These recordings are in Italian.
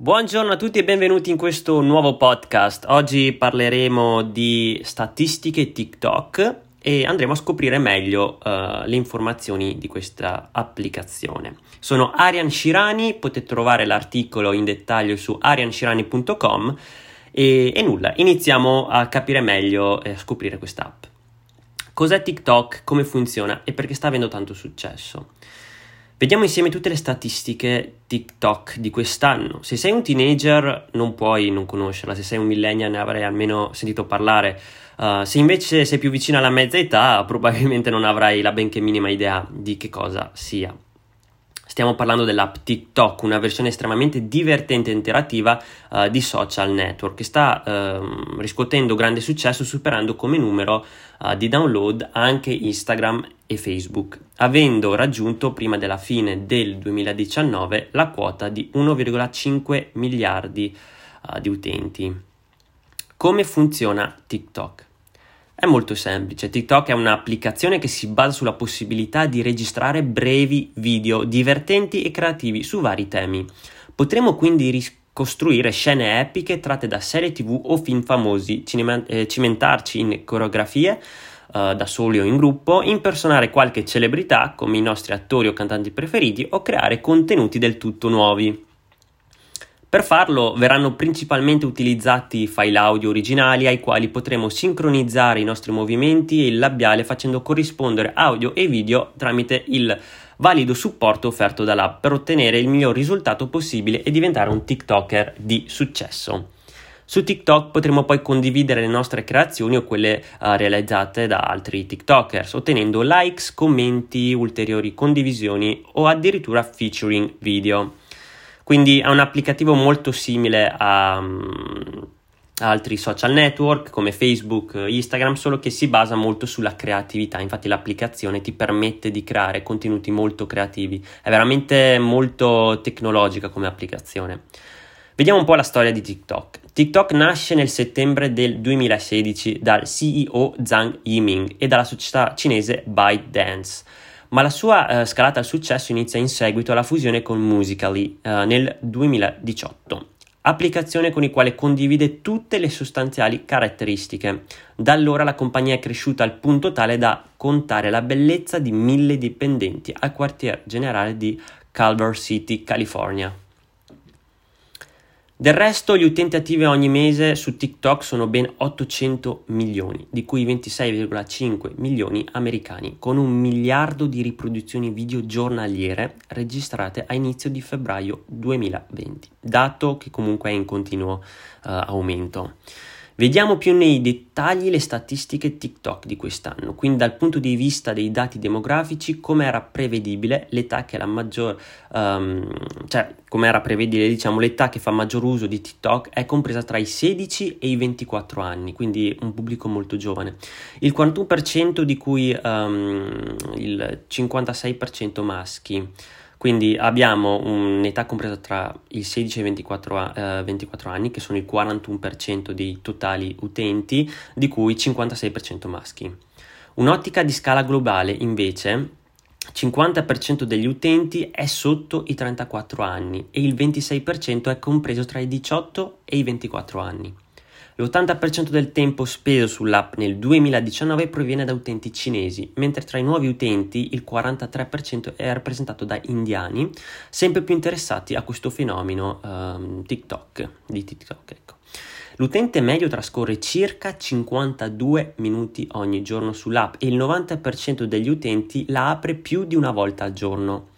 Buongiorno a tutti e benvenuti in questo nuovo podcast. Oggi parleremo di statistiche TikTok e andremo a scoprire meglio uh, le informazioni di questa applicazione. Sono Arian Shirani, potete trovare l'articolo in dettaglio su arianshirani.com e, e nulla, iniziamo a capire meglio e a scoprire quest'app. Cos'è TikTok, come funziona e perché sta avendo tanto successo? Vediamo insieme tutte le statistiche TikTok di quest'anno. Se sei un teenager non puoi non conoscerla, se sei un millennial ne avrai almeno sentito parlare. Uh, se invece sei più vicino alla mezza età probabilmente non avrai la benché minima idea di che cosa sia. Stiamo parlando dell'app TikTok, una versione estremamente divertente e interattiva uh, di social network che sta uh, riscuotendo grande successo superando come numero uh, di download anche Instagram e Facebook, avendo raggiunto prima della fine del 2019 la quota di 1,5 miliardi uh, di utenti. Come funziona TikTok? È molto semplice, TikTok è un'applicazione che si basa sulla possibilità di registrare brevi video divertenti e creativi su vari temi. Potremo quindi ricostruire scene epiche tratte da serie tv o film famosi, cinema- eh, cimentarci in coreografie, Uh, da soli o in gruppo, impersonare qualche celebrità come i nostri attori o cantanti preferiti o creare contenuti del tutto nuovi. Per farlo verranno principalmente utilizzati file audio originali ai quali potremo sincronizzare i nostri movimenti e il labiale facendo corrispondere audio e video tramite il valido supporto offerto dall'app per ottenere il miglior risultato possibile e diventare un TikToker di successo. Su TikTok potremo poi condividere le nostre creazioni o quelle uh, realizzate da altri TikTokers, ottenendo likes, commenti, ulteriori condivisioni o addirittura featuring video. Quindi è un applicativo molto simile a, um, altri social network come Facebook, Instagram, solo che si basa molto sulla creatività. Infatti l'applicazione ti permette di creare contenuti molto creativi. È veramente molto tecnologica come applicazione. Vediamo un po' la storia di TikTok. TikTok nasce nel settembre del 2016 dal CEO Zhang Yiming e dalla società cinese ByteDance ma la sua eh, scalata al successo inizia in seguito alla fusione con Musically eh, nel 2018, applicazione con la quale condivide tutte le sostanziali caratteristiche. Da allora la compagnia è cresciuta al punto tale da contare la bellezza di mille dipendenti al quartier generale di Culver City, California. Del resto gli utenti attivi ogni mese su TikTok sono ben 800 milioni, di cui 26,5 milioni americani, con un miliardo di riproduzioni video giornaliere registrate a inizio di febbraio 2020, dato che comunque è in continuo uh, aumento. Vediamo più nei dettagli le statistiche TikTok di quest'anno, quindi dal punto di vista dei dati demografici, come era prevedibile l'età che maggior, um, cioè prevedibile, diciamo, l'età che fa maggior uso di TikTok è compresa tra i 16 e i 24 anni, quindi un pubblico molto giovane. Il 41% di cui um, il 56% maschi. Quindi abbiamo un'età compresa tra i 16 e i 24, eh, 24, anni, che sono il 41% dei totali utenti, di cui 56% maschi. Un'ottica di scala globale, invece, 50% degli utenti è sotto i 34 anni e il 26% è compreso tra i 18 e i 24 anni. L'80% del tempo speso sull'app nel 2019 proviene da utenti cinesi, mentre tra i nuovi utenti il 43% è rappresentato da indiani, sempre più interessati a questo fenomeno um, TikTok, di TikTok. Ecco. L'utente medio trascorre circa 52 minuti ogni giorno sull'app e il 90% degli utenti la apre più di una volta al giorno.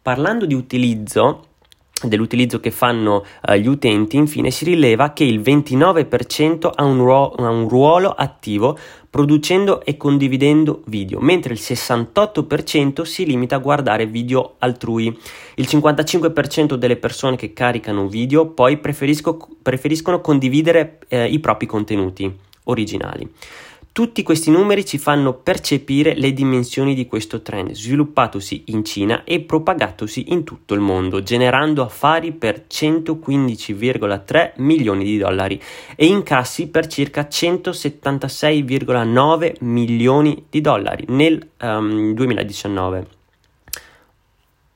Parlando di utilizzo, dell'utilizzo che fanno uh, gli utenti, infine si rileva che il 29% ha un, ruolo, ha un ruolo attivo producendo e condividendo video, mentre il 68% si limita a guardare video altrui. Il 55% delle persone che caricano video poi preferiscono condividere eh, i propri contenuti originali. Tutti questi numeri ci fanno percepire le dimensioni di questo trend, sviluppatosi in Cina e propagatosi in tutto il mondo, generando affari per 115,3 milioni di dollari e incassi per circa 176,9 milioni di dollari nel um, ehm, 2019.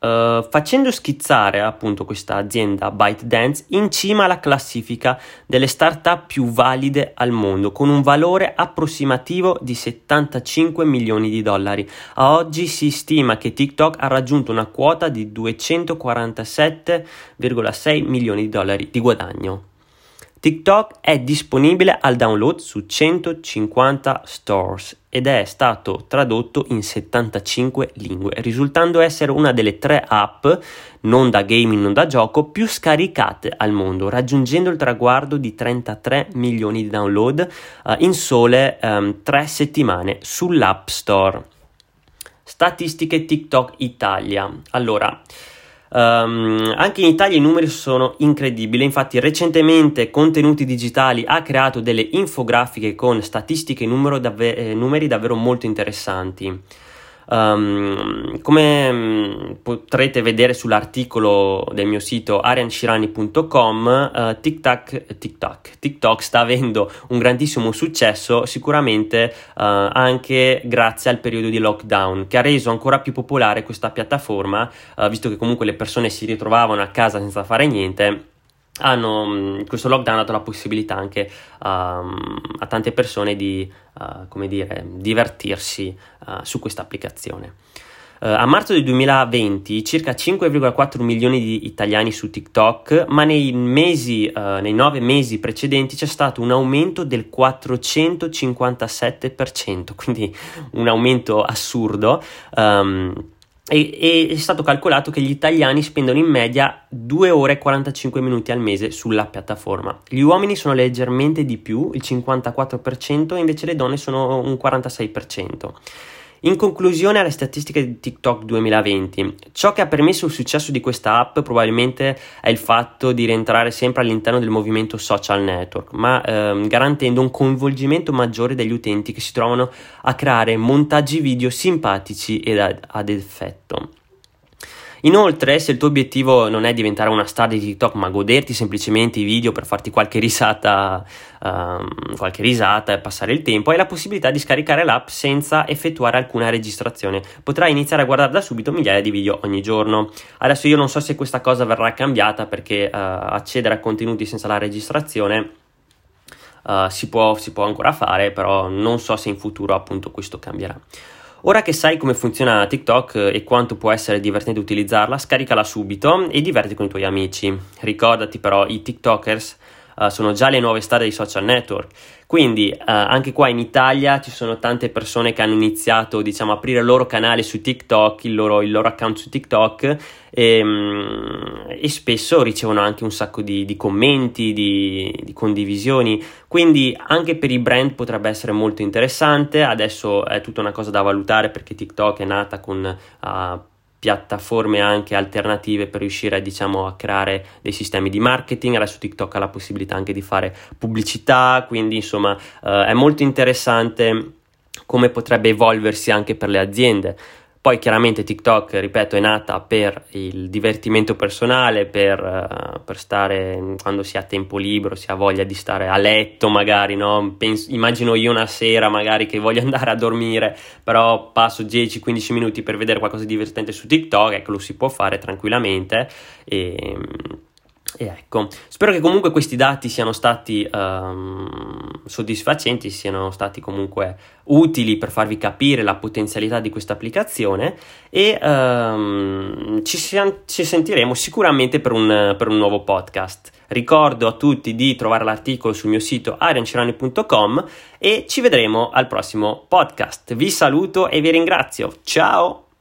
Uh, facendo schizzare appunto questa azienda ByteDance in cima alla classifica delle startup più valide al mondo, con un valore approssimativo di 75 milioni di dollari. A oggi si stima che TikTok ha raggiunto una quota di 247,6 milioni di dollari di guadagno. TikTok è disponibile al download su 150 stores ed è stato tradotto in 75 lingue, risultando essere una delle tre app, non da gaming, non da gioco, più scaricate al mondo, raggiungendo il traguardo di 33 milioni di download uh, in sole um, tre settimane sull'App Store. Statistiche TikTok Italia. Allora, Um, anche in Italia i numeri sono incredibili, infatti recentemente Contenuti Digitali ha creato delle infografiche con statistiche e davve- eh, numeri davvero molto interessanti. Um, come um, potrete vedere sull'articolo del mio sito arianshirani.com, uh, TikTok, TikTok, TikTok sta avendo un grandissimo successo, sicuramente uh, anche grazie al periodo di lockdown, che ha reso ancora più popolare questa piattaforma, uh, visto che comunque le persone si ritrovavano a casa senza fare niente hanno, mm, questo lockdown ha dato la possibilità anche um, a tante persone di uh, come dire, divertirsi uh, su questa applicazione. Uh, a marzo del 2020 circa 5,4 milioni di italiani su TikTok, ma nei mesi, nei nove mesi precedenti c'è stato un aumento del 457%, quindi un aumento assurdo. Um, e, è stato calcolato che gli italiani spendono in media 2 ore e 45 minuti al mese sulla piattaforma. Gli uomini sono leggermente di più, il 54%, invece le donne sono un 46%. In conclusione alle statistiche di TikTok 2020, ciò che ha permesso il successo di questa app probabilmente è il fatto di rientrare sempre all'interno del movimento social network, ma ehm, garantendo un coinvolgimento maggiore degli utenti che si trovano a creare montaggi video simpatici ed ad, ad effetto. Inoltre, se il tuo obiettivo non è diventare una star di TikTok, ma goderti semplicemente i video per farti qualche risata, um, qualche risata e passare il tempo, hai la possibilità di scaricare l'app senza effettuare alcuna registrazione. Potrai iniziare a guardare da subito migliaia di video ogni giorno. Adesso io non so se questa cosa verrà cambiata perché uh, accedere a contenuti senza la registrazione uh, si, può, si può ancora fare, però non so se in futuro appunto questo cambierà. Ora che sai come funziona TikTok e quanto può essere divertente utilizzarla, scaricala subito e diverti con i tuoi amici. Ricordati però, i TikTokers uh, sono già le nuove star dei social network. Quindi uh, anche qua in Italia ci sono tante persone che hanno iniziato diciamo, a aprire il loro canale su TikTok, il loro, il loro account su TikTok e, um, e, spesso ricevono anche un sacco di, di commenti, di, di, condivisioni. Quindi anche per i brand potrebbe essere molto interessante. Adesso è tutta una cosa da valutare perché TikTok è nata con... Uh, piattaforme anche alternative per riuscire diciamo, a creare dei sistemi di marketing. Adesso TikTok ha la possibilità anche di fare pubblicità, quindi insomma eh, è molto interessante come potrebbe evolversi anche per le aziende. Poi chiaramente TikTok, ripeto, è nata per il divertimento personale, per, uh, per, stare quando si ha tempo libero, si ha voglia di stare a letto magari, no? Penso, immagino io una sera magari che voglio andare a dormire, però passo 10-15 minuti per vedere qualcosa di divertente su TikTok, ecco lo si può fare tranquillamente e e ecco, spero che comunque questi dati siano stati um, soddisfacenti, siano stati comunque utili per farvi capire la potenzialità di questa applicazione e um, ci, ci, sentiremo sicuramente per un, per un, nuovo podcast. Ricordo a tutti di trovare l'articolo sul mio sito ariancirani.com e ci vedremo al prossimo podcast. Vi saluto e vi ringrazio. Ciao!